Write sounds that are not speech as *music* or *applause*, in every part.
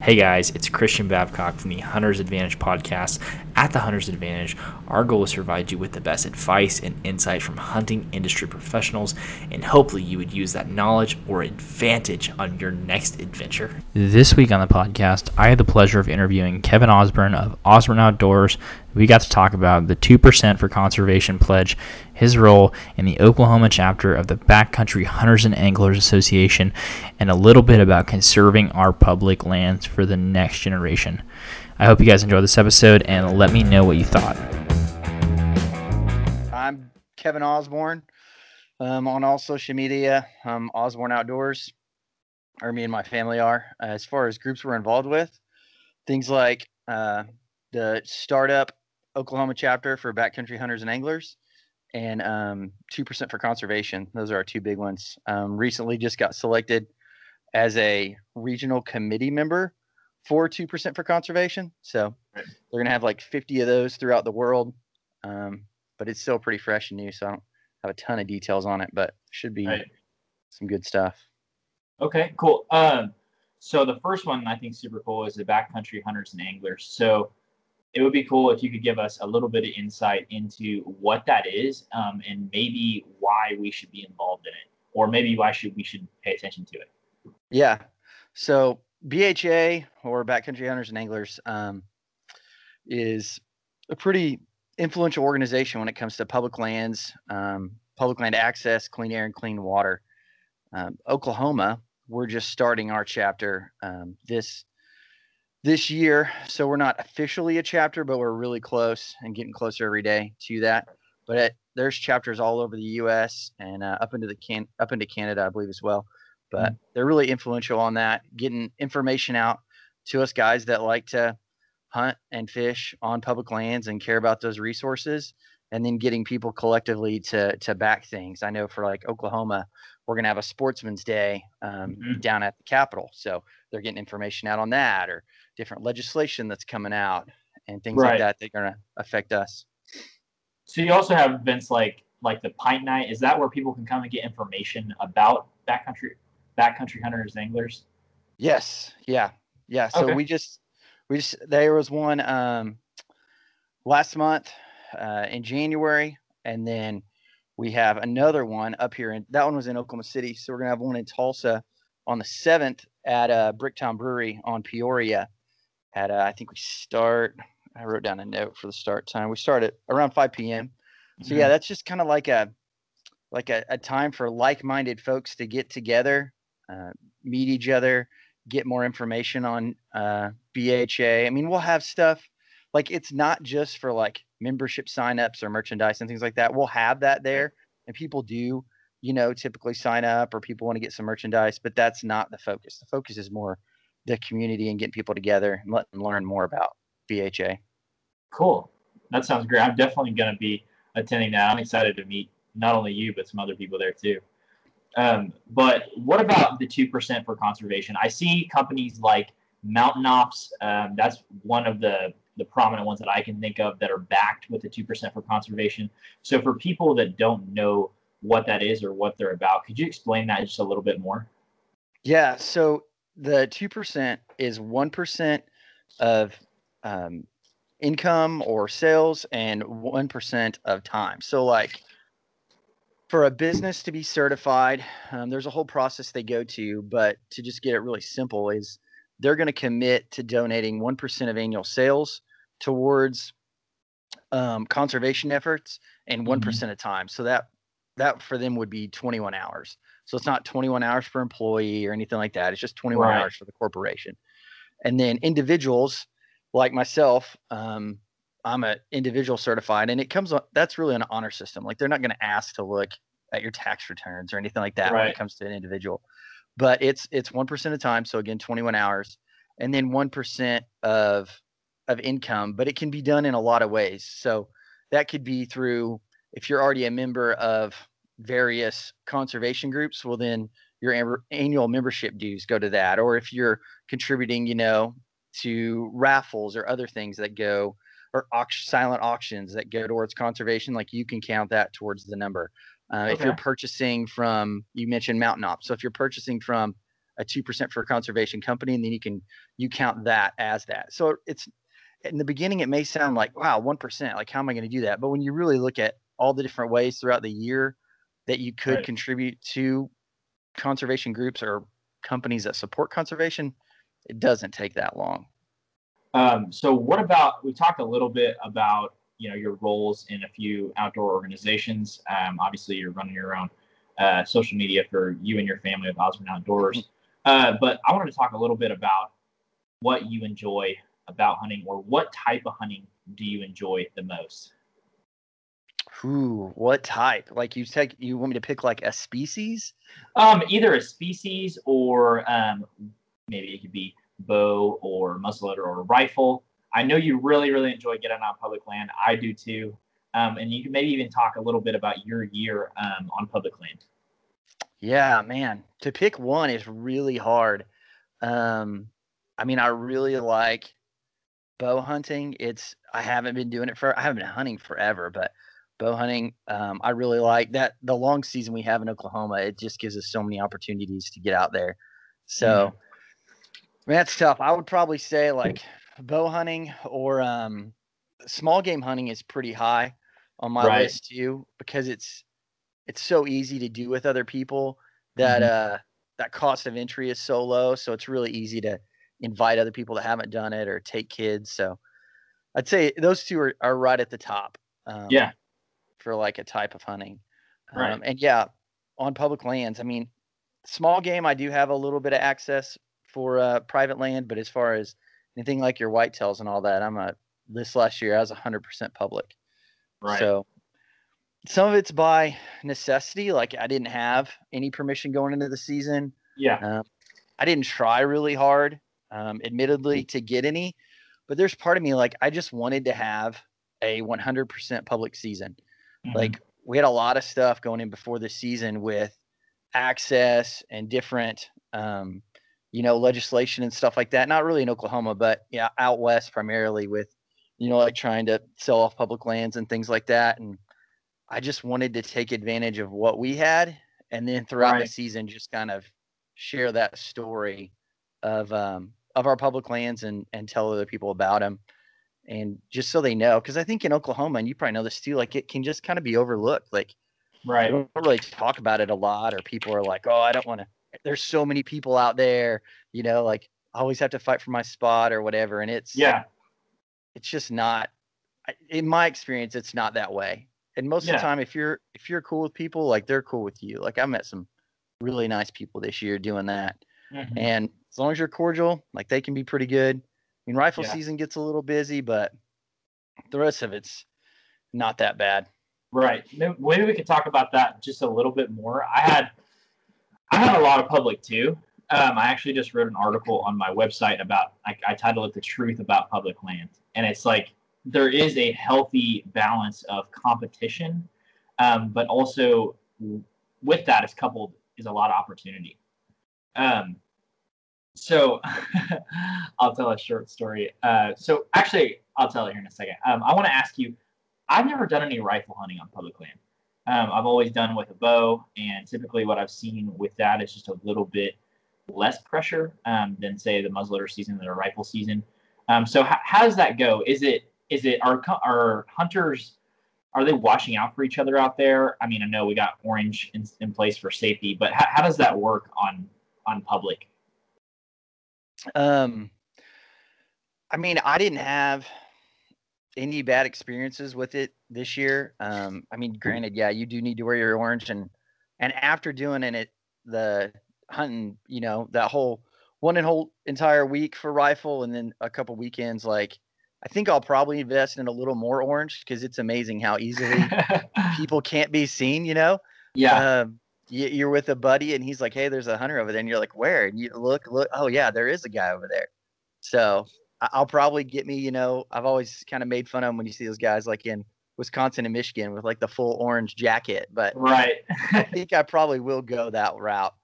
Hey guys, it's Christian Babcock from the Hunter's Advantage podcast. At the Hunter's Advantage, our goal is to provide you with the best advice and insight from hunting industry professionals, and hopefully you would use that knowledge or advantage on your next adventure. This week on the podcast, I had the pleasure of interviewing Kevin Osborne of Osborne Outdoors. We got to talk about the 2% for Conservation Pledge, his role in the Oklahoma chapter of the Backcountry Hunters and Anglers Association, and a little bit about conserving our public lands for the next generation. I hope you guys enjoyed this episode and let me know what you thought. I'm Kevin Osborne. Um, on all social media, um, Osborne Outdoors, or me and my family are. As far as groups we're involved with, things like uh, the startup Oklahoma chapter for backcountry hunters and anglers, and um, 2% for conservation. Those are our two big ones. Um, recently just got selected as a regional committee member for 2% for conservation. So they're going to have like 50 of those throughout the world. Um, but it's still pretty fresh and new. So I don't have a ton of details on it, but should be right. some good stuff. Okay, cool. Um, so the first one I think super cool is the backcountry hunters and anglers. So it would be cool if you could give us a little bit of insight into what that is um, and maybe why we should be involved in it or maybe why should we should pay attention to it. Yeah. So bha or backcountry hunters and anglers um, is a pretty influential organization when it comes to public lands um, public land access clean air and clean water. Um, oklahoma we're just starting our chapter um, this this year. So we're not officially a chapter, but we're really close and getting closer every day to that. But it, there's chapters all over the U.S. and uh, up into the can up into Canada, I believe as well. But mm-hmm. they're really influential on that, getting information out to us guys that like to hunt and fish on public lands and care about those resources and then getting people collectively to to back things. I know for like Oklahoma, we're gonna have a Sportsman's Day um, mm-hmm. down at the Capitol, so they're getting information out on that, or different legislation that's coming out and things right. like that that are going to affect us. So you also have events like like the Pint Night. Is that where people can come and get information about backcountry backcountry hunters and anglers? Yes. Yeah. Yeah. So okay. we just we just there was one um last month uh, in January, and then we have another one up here, and that one was in Oklahoma City. So we're gonna have one in Tulsa on the seventh at uh, Bricktown Brewery on Peoria, at uh, I think we start. I wrote down a note for the start time. We start at around 5 p.m. So mm-hmm. yeah, that's just kind of like a like a, a, time for like-minded folks to get together, uh, meet each other, get more information on uh, BHA. I mean, we'll have stuff like it's not just for like membership signups or merchandise and things like that. We'll have that there, and people do, you know, typically sign up or people want to get some merchandise, but that's not the focus. The focus is more the community and getting people together and let them learn more about BHA. Cool. That sounds great. I'm definitely going to be attending that. I'm excited to meet not only you, but some other people there too. Um, but what about the 2% for conservation? I see companies like Mountain Ops. Um, that's one of the, the prominent ones that I can think of that are backed with the 2% for conservation. So for people that don't know what that is or what they're about, could you explain that just a little bit more? Yeah. So the 2% is 1% of um, income or sales and 1% of time. So, like, for a business to be certified, um, there's a whole process they go to, but to just get it really simple, is they're going to commit to donating 1% of annual sales towards um, conservation efforts and one mm-hmm. of time. So that that for them would be 21 hours. So it's not 21 hours per employee or anything like that. It's just 21 right. hours for the corporation. And then individuals like myself, um, I'm an individual certified, and it comes on. That's really an honor system. Like they're not going to ask to look at your tax returns or anything like that right. when it comes to an individual. But it's it's one percent of time. So again, 21 hours, and then one percent of of income. But it can be done in a lot of ways. So that could be through if you're already a member of various conservation groups, well, then your annual membership dues go to that. Or if you're contributing, you know, to raffles or other things that go, or auction, silent auctions that go towards conservation, like you can count that towards the number. Uh, okay. If you're purchasing from, you mentioned Mountain Ops. So if you're purchasing from a 2% for a conservation company and then you can you count that as that so it's in the beginning it may sound like wow 1% like how am i going to do that but when you really look at all the different ways throughout the year that you could Right. contribute to conservation groups or companies that support conservation it doesn't take that long Um, so what about we talked a little bit about you know your roles in a few outdoor organizations. Um, obviously, you're running your own uh, social media for you and your family with Osborne Outdoors. Uh, but I wanted to talk a little bit about what you enjoy about hunting, or what type of hunting do you enjoy the most? Ooh, what type like you take you want me to pick like a species Um, either a species or um, maybe it could be bow or muzzleloader or rifle. I know you really, really enjoy getting on public land. I do too. Um, and you can maybe even talk a little bit about your year um, on public land. Yeah, man. To pick one is really hard. Um, I mean, I really like bow hunting. It's I haven't been doing it for I haven't been hunting forever, but bow hunting, um, I really like that. The long season we have in Oklahoma, it just gives us so many opportunities to get out there. So, man, that's tough. I would probably say like bow hunting or um, small game hunting is pretty high on my Right. list too because it's it's so easy to do with other people that Mhm. uh that cost of entry is so low so it's really easy to invite other people that haven't done it or take kids so i'd say those two are, are right at the top um, Yeah. For like a type of hunting Right. um, and yeah on public lands i mean small game i do have a little bit of access for uh, private land but as far as anything like your whitetails and all that i'm a this last year i was 100% public Right. so some of it's by necessity. Like I didn't have any permission going into the season. yeah. Um, I didn't try really hard, um, admittedly, to get any. But there's part of me like I just wanted to have a 100% public season. Mhm. Like we had a lot of stuff going in before the season with access and different, um, you know, legislation and stuff like that. Not really in Oklahoma, but yeah, out west primarily with, you know, like trying to sell off public lands and things like that. And I just wanted to take advantage of what we had, and then throughout the season, just kind of share that story of um, of our public lands and and tell other people about them, and just so they know. Because I think in Oklahoma, and you probably know this too, like it can just kind of be overlooked. Like we right. don't really talk about it a lot, or people are like, "Oh, I don't want to." There's so many people out there, you know, like I always have to fight for my spot or whatever, and it's Yeah. it's just not in my experience it's not that way and most of the time if you're if you're cool with people like they're cool with you like i met some really nice people this year doing that Mhm. and as long as you're cordial like they can be pretty good mean rifle Yeah. season gets a little busy but the rest of it's not that bad Right. Maybe we could talk about that just a little bit more. I had I had a lot of public too. Um, I actually just wrote an article on my website about I, I titled it "The Truth About Public Land," and it's like there is a healthy balance of competition, um, but also with that is coupled is a lot of opportunity. Um, so *laughs* I'll tell a short story. Uh, so actually, I'll tell it here in a second. Um, I want to ask you. I've never done any rifle hunting on public land. Um, I've always done with a bow, and typically what I've seen with that is just a little bit less pressure um, than say the muzzleloader season or rifle season. Um, so how, how does that go? Is it is it are are hunters are they watching out for each other out there? I mean, I know we got orange in, in place for safety, but how, how does that work on on public? Um i mean i didn't have any bad experiences with it this year. Um i mean granted yeah you do need to wear your orange and and after doing it the hunting you know that whole one and whole entire week for rifle and then a couple weekends like i think i'll probably invest in a little more orange because it's amazing how easily *laughs* people can't be seen you know? Yeah, um, you're with a buddy and he's like, "Hey, there's a hunter over there," and you're like, "Where?" And you look, look. Oh yeah, there is a guy over there. So I'll probably get me. You know, I've always kind of made fun of 'em when you see those guys like in Wisconsin and Michigan with like the full orange jacket. But right. *laughs* I think I probably will go that route.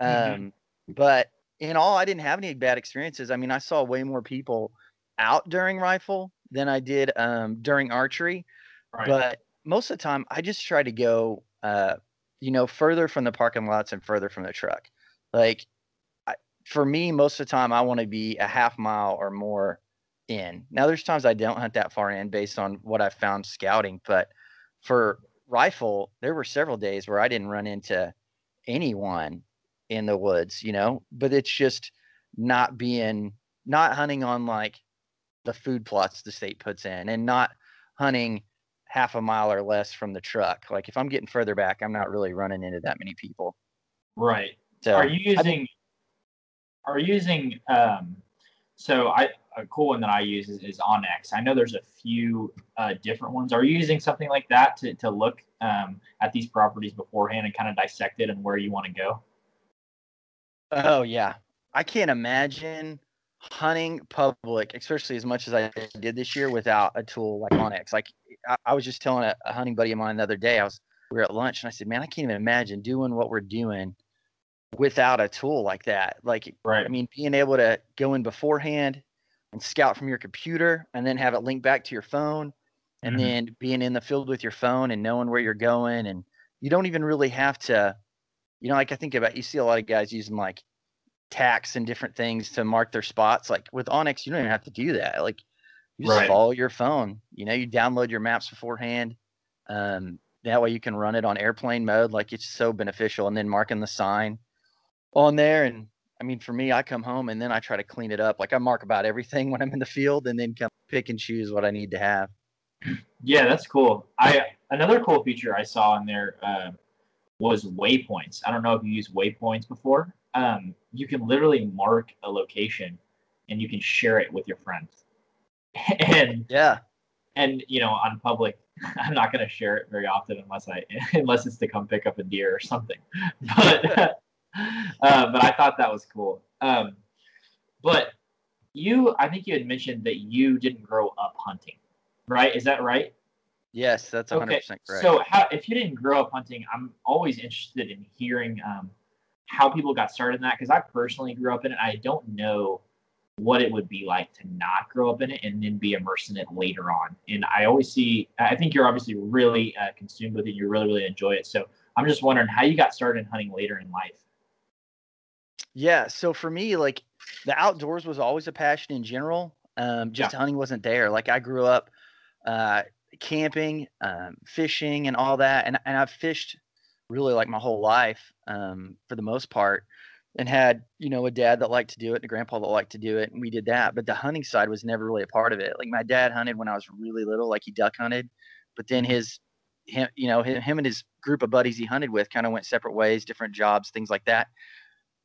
Um, Mhm. But in all, I didn't have any bad experiences. I mean, I saw way more people out during rifle than I did um, during archery right. but most of the time i just try to go uh you know further from the parking lots and further from the truck like I, for me, most of the time, I want to be a half mile or more in. Now, there's times I don't hunt that far in based on what I found scouting, but for rifle, there were several days where I didn't run into anyone in the woods, you know, but it's just not being, not hunting on like the food plots the state puts in and not hunting half a mile or less from the truck. Like if I'm getting further back, I'm not really running into that many people. Right. So are you using? Are you using? Um, so I a cool one that I use is, is onX. I know there's a few uh, different ones. Are you using something like that to to look um, at these properties beforehand and kind of dissect it and where you want to go? Oh yeah, I can't imagine hunting public, especially as much as I did this year, without a tool like onX. Like I, I was just telling a, a hunting buddy of mine the other day. I was we were at lunch and I said, "Man, I can't even imagine doing what we're doing without a tool like that." Like Right. I mean, being able to go in beforehand and scout from your computer and then have it linked back to your phone and Mhm. then being in the field with your phone and knowing where you're going and you don't even really have to you know like i think about you see a lot of guys using like tacks and different things to mark their spots like with onX you don't even have to do that like you just Right. follow your phone you know you download your maps beforehand um, that way you can run it on airplane mode like it's so beneficial and then marking the sign on there and i mean for me i come home and then i try to clean it up like i mark about everything *laughs* when i'm in the field and then come pick and choose what i need to have Yeah, that's cool. I another cool feature I saw in there uh, was waypoints. I don't know if you used waypoints before. Um, you can literally mark a location and you can share it with your friends. *laughs* and yeah. and you know on public *laughs* i'm not going to share it very often unless i *laughs* unless it's to come pick up a deer or something. But uh, but i thought that was cool. Um, but you i think you had mentioned that you didn't grow up hunting right? Is that right? Yes that's 100% okay correct. so how, if you didn't grow up hunting i'm always interested in hearing um, how people got started in that because i personally grew up in it. I don't know what it would be like to not grow up in it and then be immersed in it later on. And I always see, I think you're obviously really uh, consumed with it. You really, really enjoy it. So I'm just wondering how you got started in hunting later in life. Yeah, so for me, like the outdoors was always a passion in general. Um, just hunting wasn't there. Like I grew up uh, camping, um, fishing, and all that, and and I've fished really like my whole life um, for the most part, and had you know a dad that liked to do it, and a grandpa that liked to do it, and we did that. But the hunting side was never really a part of it. Like my dad hunted when I was really little, like he duck hunted, but then his him, you know, him, him and his group of buddies he hunted with kind of went separate ways, different jobs, things like that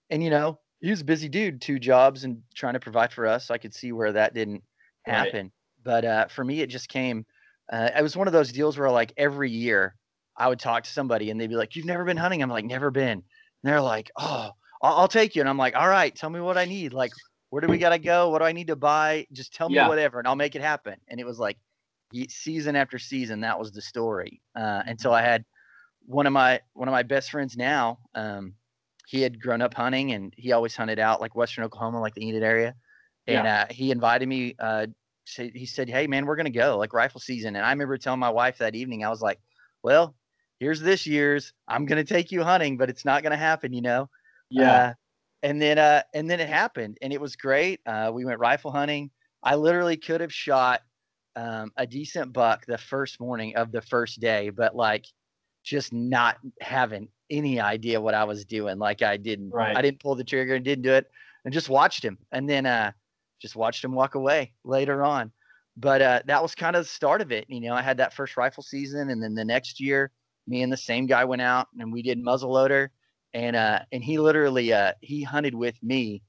and you know he was a busy dude two jobs and trying to provide for us so i could see where that didn't Right. happen but uh, for me it just came uh, it was one of those deals where like every year i would talk to somebody and they'd be like you've never been hunting i'm like never been and they're like oh I'll, I'll take you. And i'm like all right tell me what i need. Like where do we gotta go? What do i need to buy? Just tell me Yeah. whatever and i'll make it happen. And it was like season after season that was the story uh, until i had one of my one of my best friends now um, he had grown up hunting and he always hunted out like western oklahoma like the enid area. And uh, he invited me uh, say, he said hey man we're gonna go like rifle season. And i remember telling my wife that evening i was like well here's this year's. I'm gonna take you hunting but it's not gonna happen you know uh, and then uh, and then it happened and it was great uh, we went rifle hunting i literally could have shot um, a decent buck the first morning of the first day but like just not having any idea what I was doing. Like I didn't, Right. I didn't pull the trigger and didn't do it, and just watched him, and then uh, just watched him walk away later on. But uh, that was kind of the start of it. You know, I had that first rifle season, and then the next year, me and the same guy went out and we did muzzleloader, and uh, and he literally uh, he hunted with me.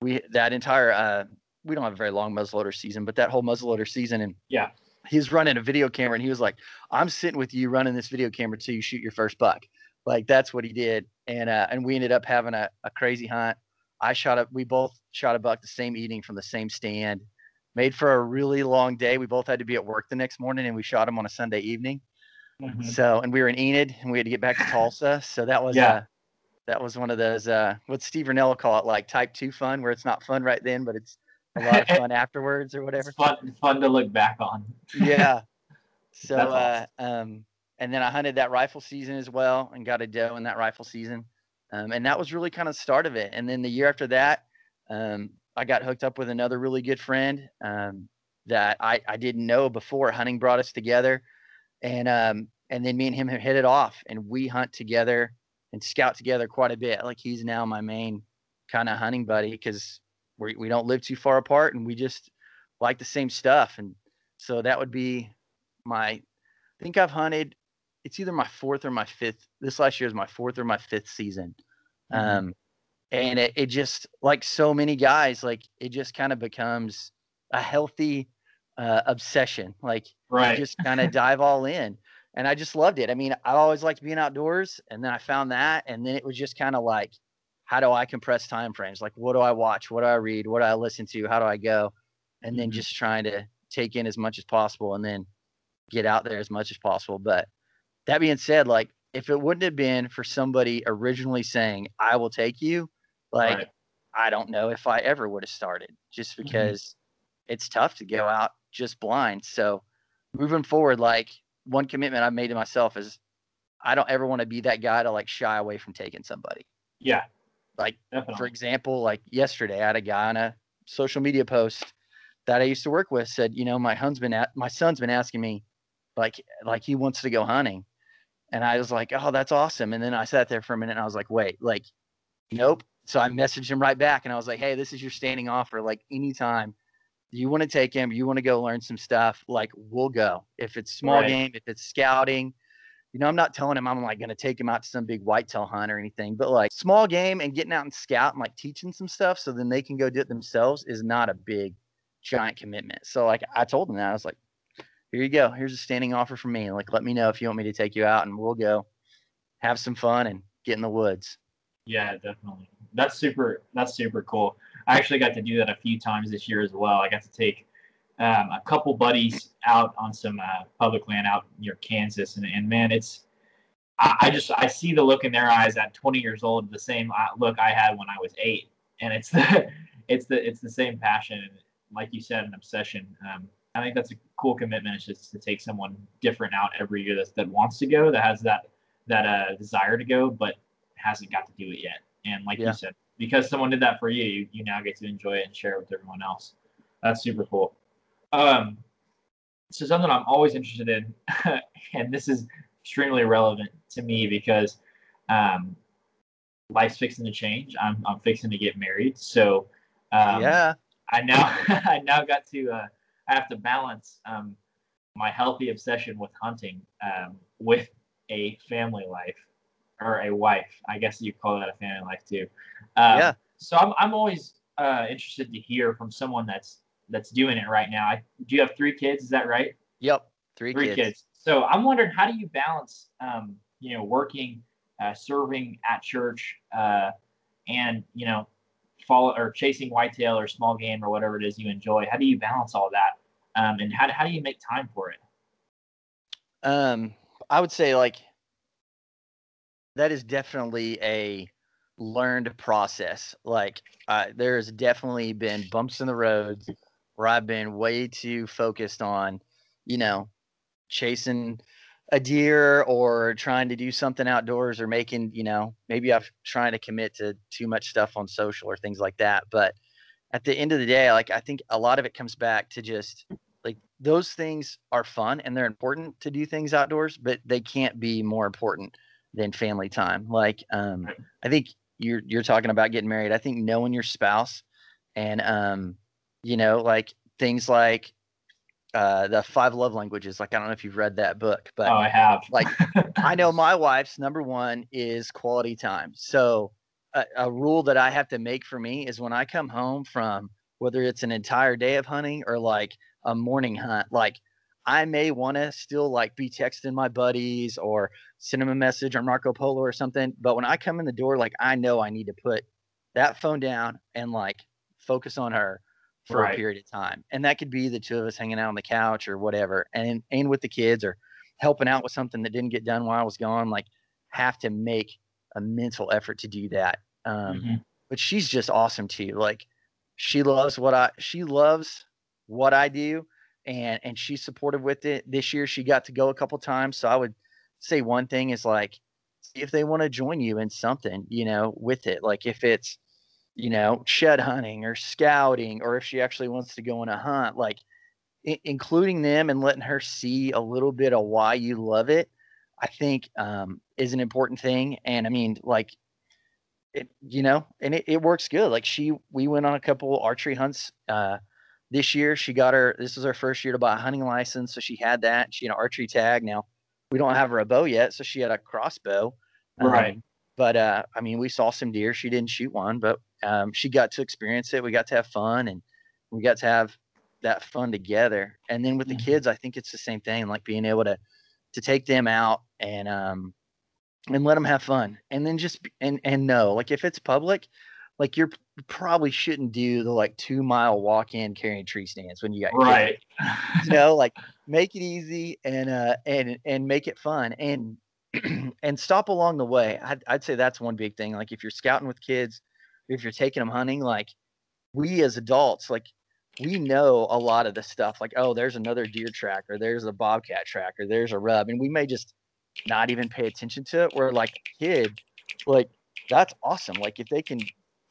We that entire uh, we don't have a very long muzzleloader season, but that whole muzzleloader season, and Yeah. he's running a video camera, and he was like, "I'm sitting with you running this video camera till you shoot your first buck." Like that's what he did, and uh, and we ended up having a, a crazy hunt. I shot a we both shot a buck the same evening from the same stand. Made for a really long day. We both had to be at work the next morning, and we shot him on a Sunday evening. Mhm. So, and we were in Enid, and we had to get back to Tulsa. So that was Yeah. uh, that was one of those uh, what Steve Rinella call it, like type two fun, where it's not fun right then, but it's a lot of *laughs* fun afterwards or whatever. It's fun, fun to look back on. yeah. *laughs* So, uh, um, and then I hunted that rifle season as well and got a doe in that rifle season. Um, and that was really kind of the start of it. And then the year after that, um, I got hooked up with another really good friend um, that I, I didn't know before. Hunting brought us together, and um, and then me and him have hit it off, and we hunt together and scout together quite a bit. Like he's now my main kind of hunting buddy because we we don't live too far apart, and we just like the same stuff. And so that would be my. I think I've hunted. It's either my fourth or my fifth. This last year is my fourth or my fifth season. Mhm. Um, and it, it just like so many guys, like it just kind of becomes a healthy uh, obsession. Like Right. just kind of dive all in. And I just loved it. I mean, I always liked being outdoors, and then I found that, and then it was just kind of like, how do I compress time frames? Like, what do I watch? What do I read? What do I listen to? How do I go? And then Mhm. just trying to take in as much as possible, and then get out there as much as possible. But that being said, like, if it wouldn't have been for somebody originally saying, "I will take you," like, Right. I don't know if I ever would have started, just Mhm. because it's tough to go out just blind. So moving forward, like one commitment I've made to myself is I don't ever want to be that guy to like shy away from taking somebody. Yeah. Like Definitely. for example, like yesterday, I had a guy on a social media post that I used to work with said, you know, my husband, a- my son's been asking me, like, like he wants to go hunting, and I was like, oh, that's awesome. And then I sat there for a minute, and I was like, wait, like, nope. So I messaged him right back, and I was like, hey, this is your standing offer. Like anytime you want to take him, you want to go learn some stuff, like we'll go. If it's small Right. game, if it's scouting, you know, I'm not telling him I'm like going to take him out to some big whitetail hunt or anything, but like small game and getting out and scout and like teaching some stuff so then they can go do it themselves is not a big giant commitment. So like I told him that I was like, here you go. Here's a standing offer from me. Like let me know if you want me to take you out and we'll go have some fun and get in the woods. Yeah, definitely. That's super. That's super cool. I actually got to do that a few times this year as well. I got to take um, a couple buddies out on some uh, public land out near Kansas, and, and man, it's I, I just I see the look in their eyes at 20 years old, the same uh, look I had when I was eight, and it's *laughs* the it's the it's the same passion, like you said, an obsession. Um, I think that's a cool commitment. It's just to take someone different out every year that that wants to go, that has that that uh, desire to go, but hasn't got to do it yet. And like Yeah. you said, because someone did that for you, you, now get to enjoy it and share it with everyone else. That's super cool. Um, so something I'm always interested in, *laughs* and this is extremely relevant to me because um, life's fixing to change. I'm, I'm fixing to get married, so um, yeah. I now *laughs* I now got to uh, I have to balance um, my healthy obsession with hunting um, with a family life or a wife. I guess you call that a family life too. Um, Yeah. So I'm I'm always uh, interested to hear from someone that's that's doing it right now. I, do you have three kids? Is that right? Yep. Three, Three kids. kids. So I'm wondering how do you balance um, you know working, uh, serving at church, uh, and you know follow or chasing whitetail or small game or whatever it is you enjoy. How do you balance all that? Um, and how, how do you make time for it? Um, I would say like that is definitely a learned process. Like uh, there's definitely been bumps in the roads where I've been way too focused on, you know, chasing a deer or trying to do something outdoors or making, you know, maybe I'm trying to commit to too much stuff on social or things like that. But at the end of the day, like I think a lot of it comes back to just like those things are fun and they're important to do things outdoors, but they can't be more important than family time. Like um I think you're you're talking about getting married. I think knowing your spouse and um you know like things like uh the five love languages like I don't know if you've read that book, but oh, I have. like *laughs* I know my wife's number one is quality time. So a, a rule that I have to make for me is when I come home from whether it's an entire day of hunting or like a morning hunt, like I may want to still like be texting my buddies or send them a message or Marco Polo or something. But when I come in the door, like I know I need to put that phone down and like focus on her for Right. a period of time. And that could be the two of us hanging out on the couch or whatever. And and with the kids or helping out with something that didn't get done while I was gone, like have to make a mental effort to do that. Um, Mhm. but she's just awesome too. Like she loves what I she loves what I do and and she's supportive with it. This year she got to go a couple times. So I would say one thing is like if they want to join you in something, you know, with it. Like if it's, you know, shed hunting or scouting, or if she actually wants to go on a hunt, like I- including them and letting her see a little bit of why you love it, I think um, is an important thing. And I mean, like, it, you know, and it, it works good. Like she, we went on a couple archery hunts uh, this year. She got her, this was her first year to buy a hunting license. So she had that. She had an archery tag. Now we don't have her a bow yet. So she had a crossbow. Right. Um, but uh, I mean, we saw some deer. She didn't shoot one, but um, she got to experience it. We got to have fun and we got to have that fun together. And then with the kids, I think it's the same thing, like being able to to take them out and um and let them have fun. And then just and and know, like if it's public, like you're probably shouldn't do the like two mile walk in carrying tree stands when you got kids. Right. you *laughs* know like make it easy and uh and and make it fun and *clears throat* and stop along the way. I'd, I'd say that's one big thing like if you're scouting with kids if you're taking them hunting like we as adults like we know a lot of the stuff like oh there's another deer track or there's a bobcat track or there's a rub and we may just not even pay attention to it where like kid like that's awesome. Like if they can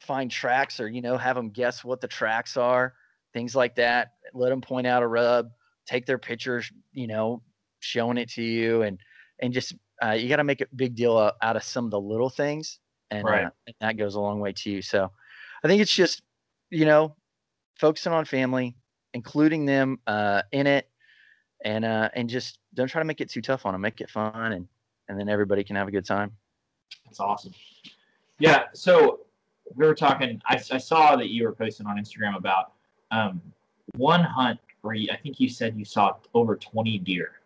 find tracks or you know have them guess what the tracks are things like that let them point out a rub take their pictures you know showing it to you and and just uh, you got to make a big deal out of some of the little things and, Right. uh, and that goes a long way too so i think it's just you know focusing on family including them uh, in it and uh, and just don't try to make it too tough on them make it fun and and then everybody can have a good time That's awesome. Yeah. So we were talking. I, I saw that you were posting on Instagram about um, one hunt where you, I think you said you saw over 20 deer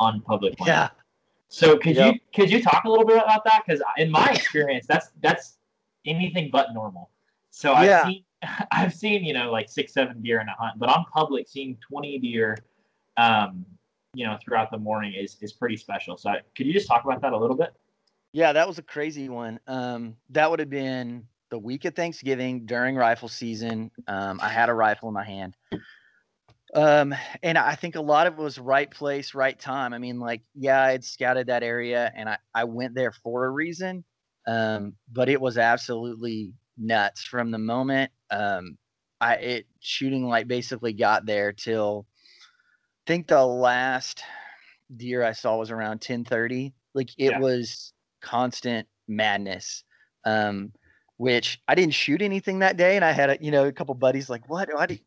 on public land. yeah So could Yep. you could you talk a little bit about that? Because in my experience, that's that's anything but normal. So I've Yeah. seen *laughs* I've seen you know like six seven deer in a hunt, but on public seeing 20 deer, um, you know throughout the morning is is pretty special. So I, could you just talk about that a little bit? Yeah, that was a crazy one. Um, that would have been the week of Thanksgiving during rifle season. Um, I had a rifle in my hand. Um, and I think a lot of it was right place, right time. I mean, like, yeah, I had scouted that area and I, I went there for a reason. Um, but it was absolutely nuts from the moment um I it shooting light basically got there till I think the last deer I saw was around 1030. Like it Yeah. was constant madness. Um, which I didn't shoot anything that day, and I had a you know a couple buddies like, what? Why, did,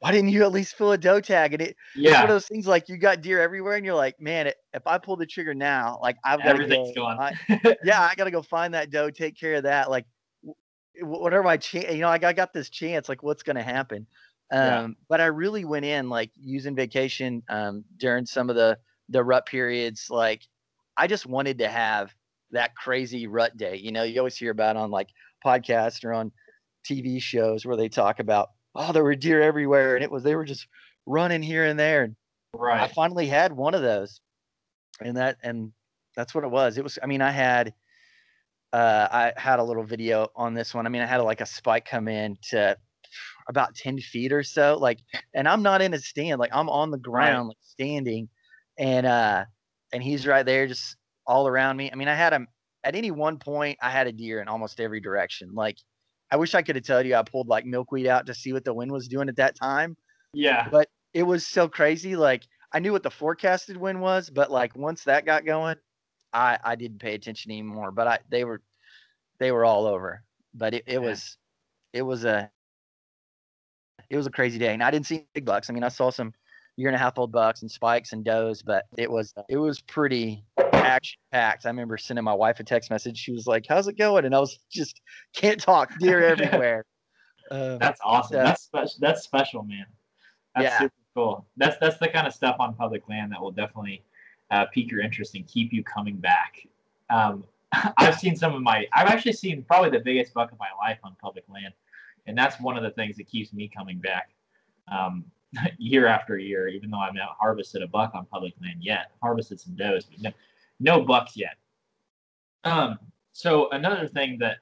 why didn't you at least fill a doe tag? And it, it's one Yeah, of those things like you got deer everywhere, and you're like, man, if I pull the trigger now, like I've got to everything's go. gone. I- *laughs* yeah, I got to go find that doe, take care of that. Like, whatever my chance, you know, like I got this chance. Like, what's going to happen? Um, Yeah. But I really went in like using vacation um, during some of the the rut periods. Like, I just wanted to have that crazy rut day. You know, you always hear about on like podcasts or on TV shows where they talk about, oh, there were deer everywhere, and it was they were just running here and there. And I finally had one of those, and that and that's what it was. It was. I mean, I had uh, I had a little video on this one. I mean, I had like a spike come in to about ten feet or so, like, and I'm not in a stand, like I'm on the ground, like standing, and uh, and he's right there, just all around me. I mean, I had him at any one point. I had a deer in almost every direction. Like, I wish I could have told you I pulled like milkweed out to see what the wind was doing at that time Yeah. but it was so crazy. Like I knew what the forecasted wind was, but like once that got going, I I didn't pay attention anymore. But I they were they were all over. But it, it Yeah. was it was a it was a crazy day, and I didn't see big bucks. I mean, I saw some year and a half old bucks and spikes and does, but it was it was pretty action packed. I remember sending my wife a text message. She was like, "How's it going?" And I was just *laughs* can't talk. Deer *laughs* everywhere. Um, That's awesome. so- that's special. That's special, man. That's Yeah. super cool. That's that's the kind of stuff on public land that will definitely uh, pique your interest and keep you coming back. Um, *laughs* I've seen some of my. I've actually seen probably the biggest buck of my life on public land, and that's one of the things that keeps me coming back um, *laughs* year after year. Even though I've not harvested a buck on public land yet, harvested some does, but no, no bucks yet. Um, so another thing that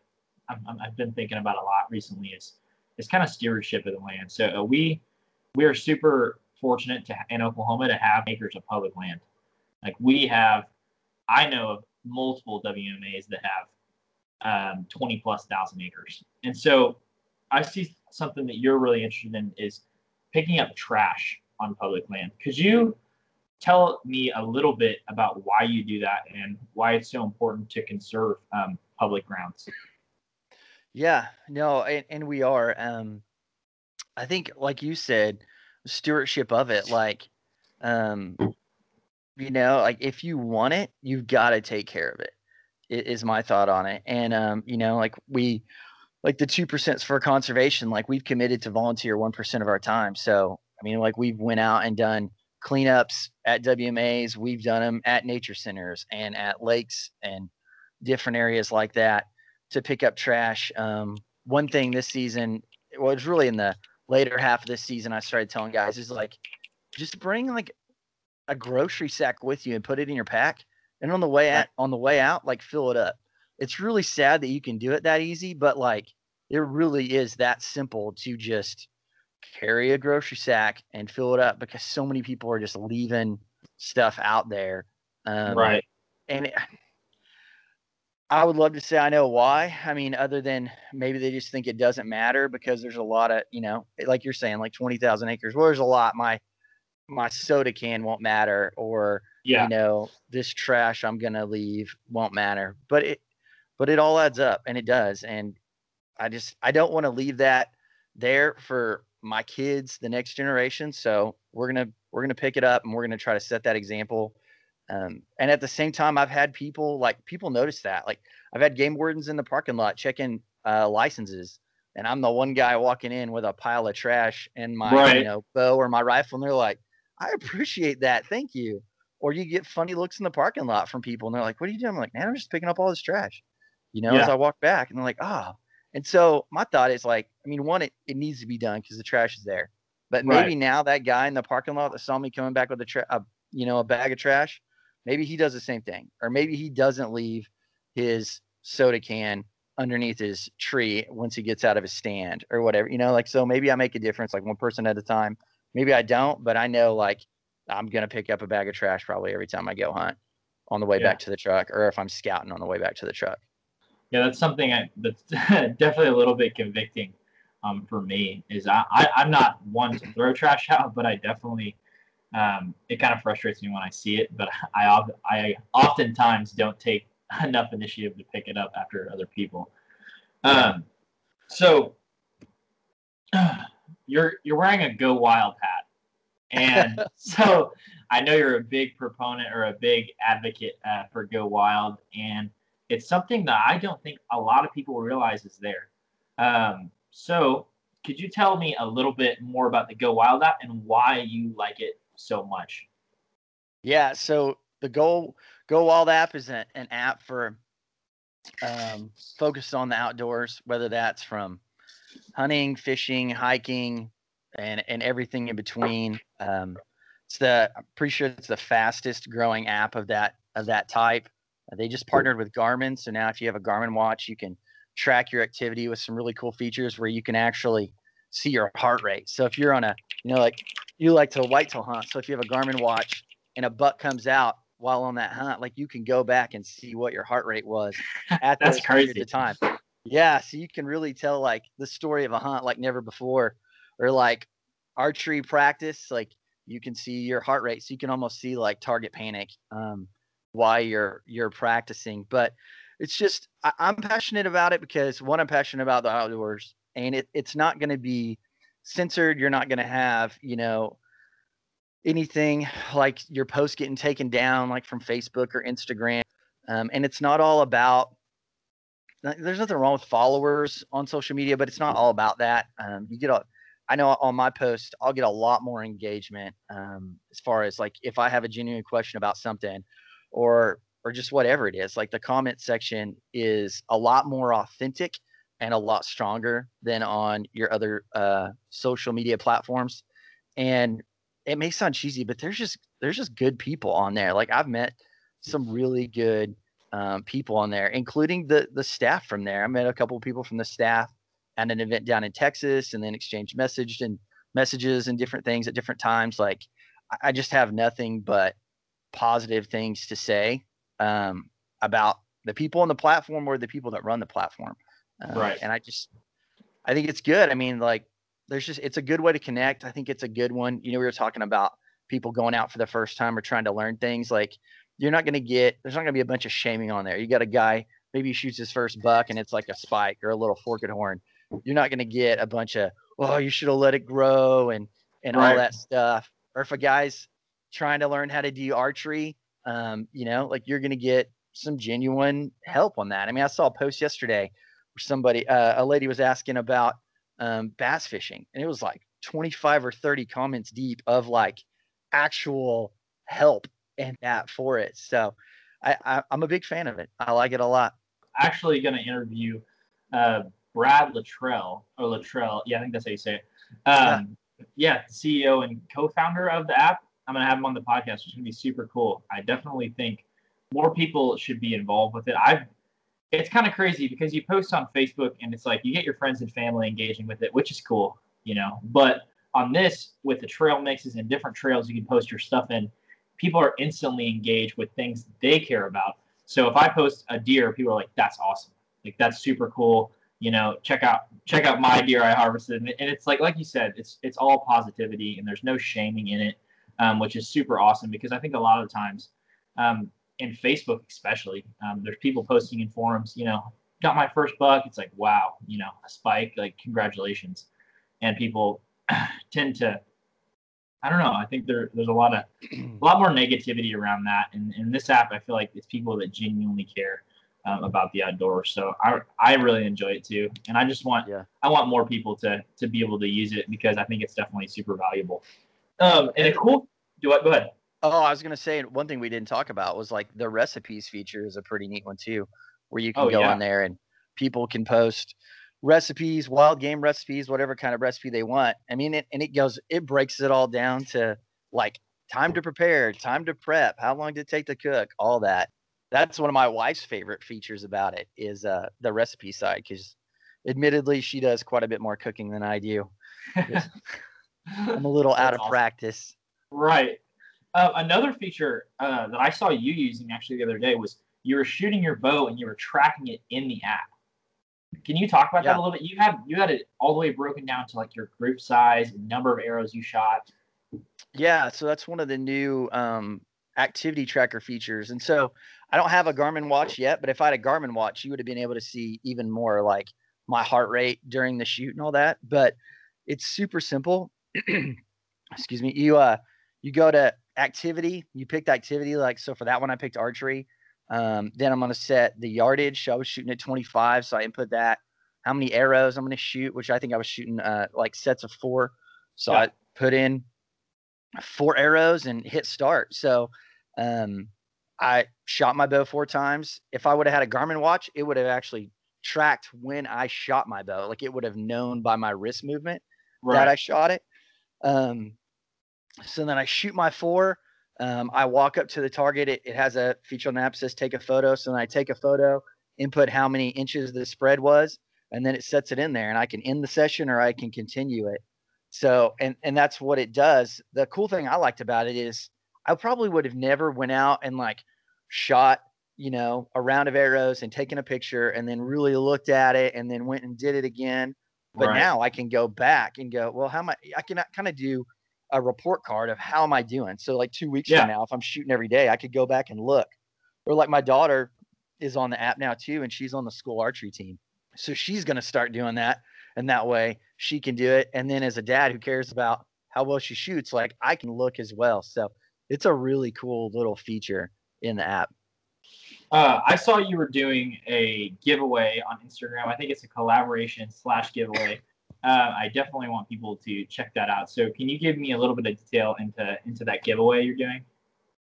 I'm, I've been thinking about a lot recently is is kind of stewardship of the land. So uh, we we are super fortunate to in Oklahoma to have acres of public land. Like we have, I know of multiple WMAs that have um, 20 plus thousand acres. And so I see something that you're really interested in is picking up trash on public land. Could you tell me a little bit about why you do that and why it's so important to conserve um, public grounds? Yeah, no, and, and we are. Um, I think, like you said, stewardship of it. Like, um, you know, like if you want it, you've got to take care of it. Is my thought on it. And um, you know, like we, like the two percent for conservation. Like we've committed to volunteer one percent of our time. So I mean, like we've went out and done cleanups at WMAs. We've done them at nature centers and at lakes and different areas like that to pick up trash. Um, one thing this season, well, it's really in the later half of this season, I started telling guys is like, just bring like a grocery sack with you and put it in your pack. And on the way out, on the way out, like fill it up. It's really sad that you can do it that easy, but like it really is that simple to just carry a grocery sack and fill it up because so many people are just leaving stuff out there. Um, right. And it, I would love to say I know why. I mean, other than maybe they just think it doesn't matter because there's a lot of, you know, like you're saying, like 20,000 acres. Well, there's a lot. My, my soda can won't matter or, yeah. you know, this trash I'm going to leave won't matter. But it, but it all adds up and it does. And I just, I don't want to leave that there for my kids, the next generation. So we're gonna we're gonna pick it up and we're gonna try to set that example. Um, and at the same time, I've had people like people notice that. Like I've had game wardens in the parking lot checking uh, licenses, and I'm the one guy walking in with a pile of trash and my right. you know bow or my rifle, and they're like, "I appreciate that, thank you." Or you get funny looks in the parking lot from people, and they're like, "What are you doing?" I'm like, "Man, I'm just picking up all this trash." You know, yeah. as I walk back, and they're like, "Ah." Oh. And so my thought is like, I mean, one, it, it needs to be done because the trash is there. But maybe right. now that guy in the parking lot that saw me coming back with a, tra- a, you know, a bag of trash, maybe he does the same thing, or maybe he doesn't leave his soda can underneath his tree once he gets out of his stand or whatever, you know, like, so maybe I make a difference, like one person at a time. Maybe I don't, but I know like I'm going to pick up a bag of trash probably every time I go hunt on the way yeah. back to the truck, or if I'm scouting on the way back to the truck yeah, that's something I, that's *laughs* definitely a little bit convicting um, for me. Is I, I am not one to throw trash *laughs* out, but I definitely um, it kind of frustrates me when I see it. But I I oftentimes don't take *laughs* enough initiative to pick it up after other people. Um, so *clears throat* you're you're wearing a Go Wild hat, and so I know you're a big proponent or a big advocate uh, for Go Wild, and it's something that I don't think a lot of people realize is there. Um, so, could you tell me a little bit more about the Go Wild app and why you like it so much? Yeah, so the Go Go Wild app is a, an app for um, focused on the outdoors, whether that's from hunting, fishing, hiking, and and everything in between. Um, it's the I'm pretty sure it's the fastest growing app of that of that type. They just partnered with Garmin. So now if you have a Garmin watch, you can track your activity with some really cool features where you can actually see your heart rate. So if you're on a, you know, like you like to whitetail hunt. So if you have a Garmin watch and a buck comes out while on that hunt, like you can go back and see what your heart rate was *laughs* at that crazy. of time. Yeah. So you can really tell like the story of a hunt like never before or like archery practice. Like you can see your heart rate. So you can almost see like target panic. Um, why you're you're practicing. But it's just I, am passionate about it because one, I'm passionate about the outdoors, and it, it's not going to be censored. You're not going to have you know anything like your post getting taken down like from Facebook or Instagram. Um, and it's not all about there's nothing wrong with followers on social media, but it's not all about that. Um, you get a, I know on my post, I'll get a lot more engagement um, as far as like if I have a genuine question about something, or or just whatever it is like the comment section is a lot more authentic and a lot stronger than on your other uh, social media platforms and it may sound cheesy but there's just there's just good people on there like i've met some really good um, people on there including the the staff from there i met a couple of people from the staff at an event down in texas and then exchanged messaged and messages and different things at different times like i just have nothing but positive things to say. Um, about the people on the platform or the people that run the platform. Uh, Right. And I just, I think it's good. I mean, like, there's just, it's a good way to connect. I think it's a good one. You know, we were talking about people going out for the first time or trying to learn things. Like, you're not going to get, there's not going to be a bunch of shaming on there. You got a guy, maybe he shoots his first buck and it's like a spike or a little forked horn. You're not going to get a bunch of, oh, you should have let it grow and, and all that stuff. Or if a guy's trying to learn how to do archery, um, you know, like you're going to get some genuine help on that. I mean, I saw a post yesterday where somebody, uh, a lady was asking about um, bass fishing, and it was like 25 or 30 comments deep of like actual help and that for it. So I, I, I'm a big fan of it. I like it a lot. Actually, going to interview uh, Brad Luttrell or Luttrell. Yeah, I think that's how you say it. Um, yeah. CEO and co-founder of the app. I'm going to have him on the podcast. It's going to be super cool. I definitely think more people should be involved with it. I've it's kind of crazy because you post on Facebook and it's like you get your friends and family engaging with it, which is cool, you know. But on this, with the trail mixes and different trails you can post your stuff in, people are instantly engaged with things they care about. So if I post a deer, people are like, "That's awesome! Like that's super cool." You know, check out check out my deer I harvested, and it's like like you said, it's it's all positivity and there's no shaming in it, um, which is super awesome because I think a lot of times, um, in Facebook especially, um, there's people posting in forums, you know, got my first buck. It's like, wow, you know, a spike, like congratulations, and people *clears throat* tend to. I don't know. I think there, there's a lot of a lot more negativity around that. And in this app, I feel like it's people that genuinely care um, about the outdoors. So I, I really enjoy it too. And I just want Yeah. I want more people to to be able to use it because I think it's definitely super valuable. Um, and a cool. Do what? Go ahead. Oh, I was gonna say one thing we didn't talk about was like the recipes feature is a pretty neat one too, where you can Oh, go yeah. on there and people can post recipes, wild game recipes, whatever kind of recipe they want. I mean, it, and it goes, it breaks it all down to like time to prepare, time to prep, how long did it take to cook, all that. That's one of my wife's favorite features about it is uh, the recipe side because, admittedly, she does quite a bit more cooking than I do. *laughs* I'm a little *laughs* out of awesome. practice. Right. Uh, another feature uh, that I saw you using actually the other day was you were shooting your bow and you were tracking it in the app. Can you talk about that a little bit? You had you had it all the way broken down to like your group size, number of arrows you shot. Yeah, so that's one of the new um, activity tracker features. And so I don't have a Garmin watch yet, but if I had a Garmin watch, you would have been able to see even more like my heart rate during the shoot and all that. But it's super simple. *clears throat* Excuse me. You uh you go to activity, you picked activity like so for that one I picked archery. Um, then I'm gonna set the yardage. So I was shooting at 25, so I input that. How many arrows I'm gonna shoot, which I think I was shooting uh like sets of four. So Yeah. I put in four arrows and hit start. So um, I shot my bow four times. If I would have had a Garmin watch, it would have actually tracked when I shot my bow. Like it would have known by my wrist movement that I shot it. Um, so then I shoot my four. Um, I walk up to the target. It, it has a feature on the app says take a photo. So then I take a photo, input how many inches the spread was, and then it sets it in there. And I can end the session or I can continue it. So and and that's what it does. The cool thing I liked about it is I probably would have never went out and like shot, you know, a round of arrows and taken a picture and then really looked at it and then went and did it again. But Right. now I can go back and go, well, how am I? I can kind of do a report card of how am I doing. So like two weeks Yeah. from now, if I'm shooting every day, I could go back and look. Or like my daughter is on the app now too, and she's on the school archery team. So she's going to start doing that. And that way she can do it. And then as a dad who cares about how well she shoots, like I can look as well. So it's a really cool little feature in the app. Uh, I saw you were doing a giveaway on Instagram. I think it's a collaboration slash giveaway. Uh, I definitely want people to check that out. So, can you give me a little bit of detail into into that giveaway you're doing?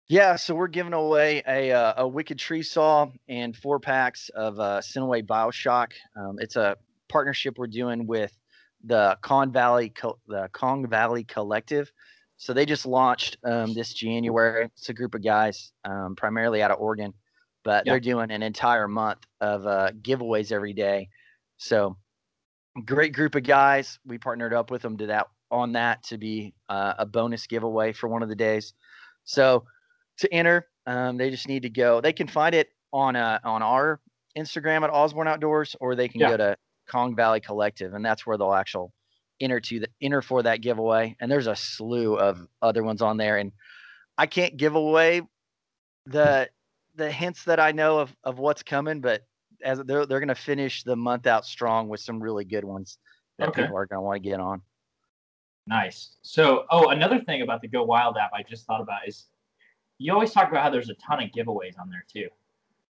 Yeah, so we're giving away a uh, a Wicked Tree saw and four packs of uh, Cineway Bioshock. Um, it's a partnership we're doing with the Con Valley Co- the Kong Valley Collective. So they just launched um, this January. It's a group of guys, um, primarily out of Oregon, but Yeah. they're doing an entire month of uh, giveaways every day. So great group of guys. We partnered up with them to that on that to be uh, a bonus giveaway for one of the days. So to enter, um, they just need to go. They can find it on uh, on our Instagram at Osborne Outdoors, or they can Yeah. go to Kong Valley Collective, and that's where they'll actually enter to the enter for that giveaway. And there's a slew of other ones on there, and I can't give away the the hints that I know of of what's coming, but as they're they're gonna finish the month out strong with some really good ones that Okay. people are gonna want to get on. Nice. So, oh, another thing about the GoWild app I just thought about is you always talk about how there's a ton of giveaways on there too.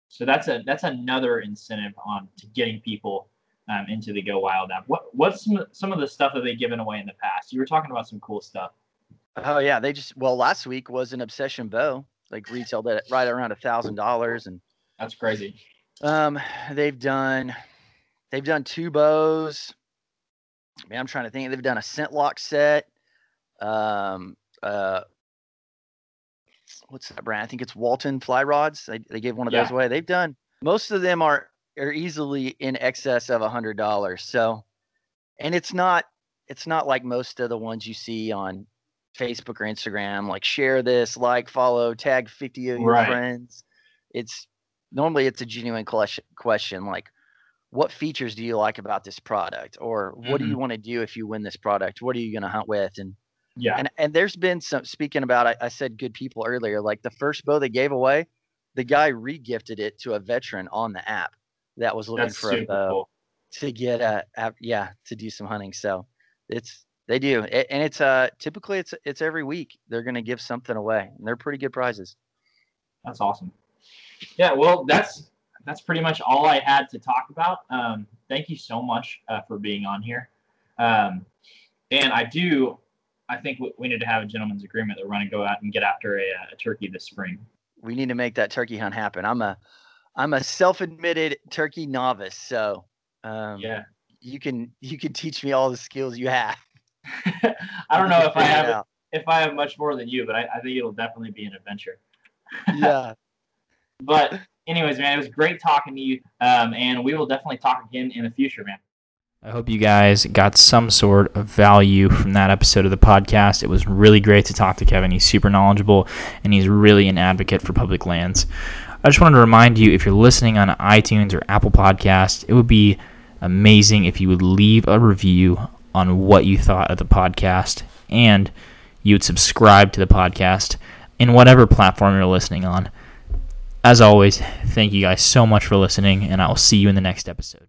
So that's a that's another incentive on to getting people um, into the GoWild app. What what's some, some of the stuff that they've given away in the past? You were talking about some cool stuff. Oh yeah, they just well last week was an Obsession bow, like retailed at right around a thousand dollars, and That's crazy. um they've done they've done two bows. Man, I'm trying to think. They've done a ScentLok set. Um uh what's that brand? I think it's Walton fly rods. They they gave one of those away. They've done most of them are are easily in excess of a hundred dollars. So and it's not it's not like most of the ones you see on Facebook or Instagram, like share this, like, follow, tag 50 of your Right. friends. It's normally it's a genuine question like what features do you like about this product or what do mm-hmm. you want to do if you win this product what are you going to hunt with and Yeah. and and there's been some speaking about I, I said good people earlier like the first bow they gave away the guy re-gifted it to a veteran on the app that was looking That's for a bow cool. to get a, a yeah to do some hunting so it's they do and it's uh typically it's it's every week they're going to give something away and they're pretty good prizes That's awesome. Yeah, well, that's that's pretty much all I had to talk about. Um, thank you so much uh, for being on here. Um, and I do, I think we, we need to have a gentleman's agreement that we're going to go out and get after a, uh, a turkey this spring. we need to make that turkey hunt happen i'm a i'm a self-admitted turkey novice so um Yeah. you can you can teach me all the skills you have *laughs* I don't know if I have out. if I have much more than you, but I, I think it'll definitely be an adventure. yeah *laughs* But anyways, man, it was great talking to you. Um, and we will definitely talk again in the future, man. I hope you guys got some sort of value from that episode of the podcast. It was really great to talk to Kevin. He's super knowledgeable and he's really an advocate for public lands. I just wanted to remind you if you're listening on iTunes or Apple Podcasts, it would be amazing if you would leave a review on what you thought of the podcast and you would subscribe to the podcast in whatever platform you're listening on. As always, thank you guys so much for listening, and I will see you in the next episode.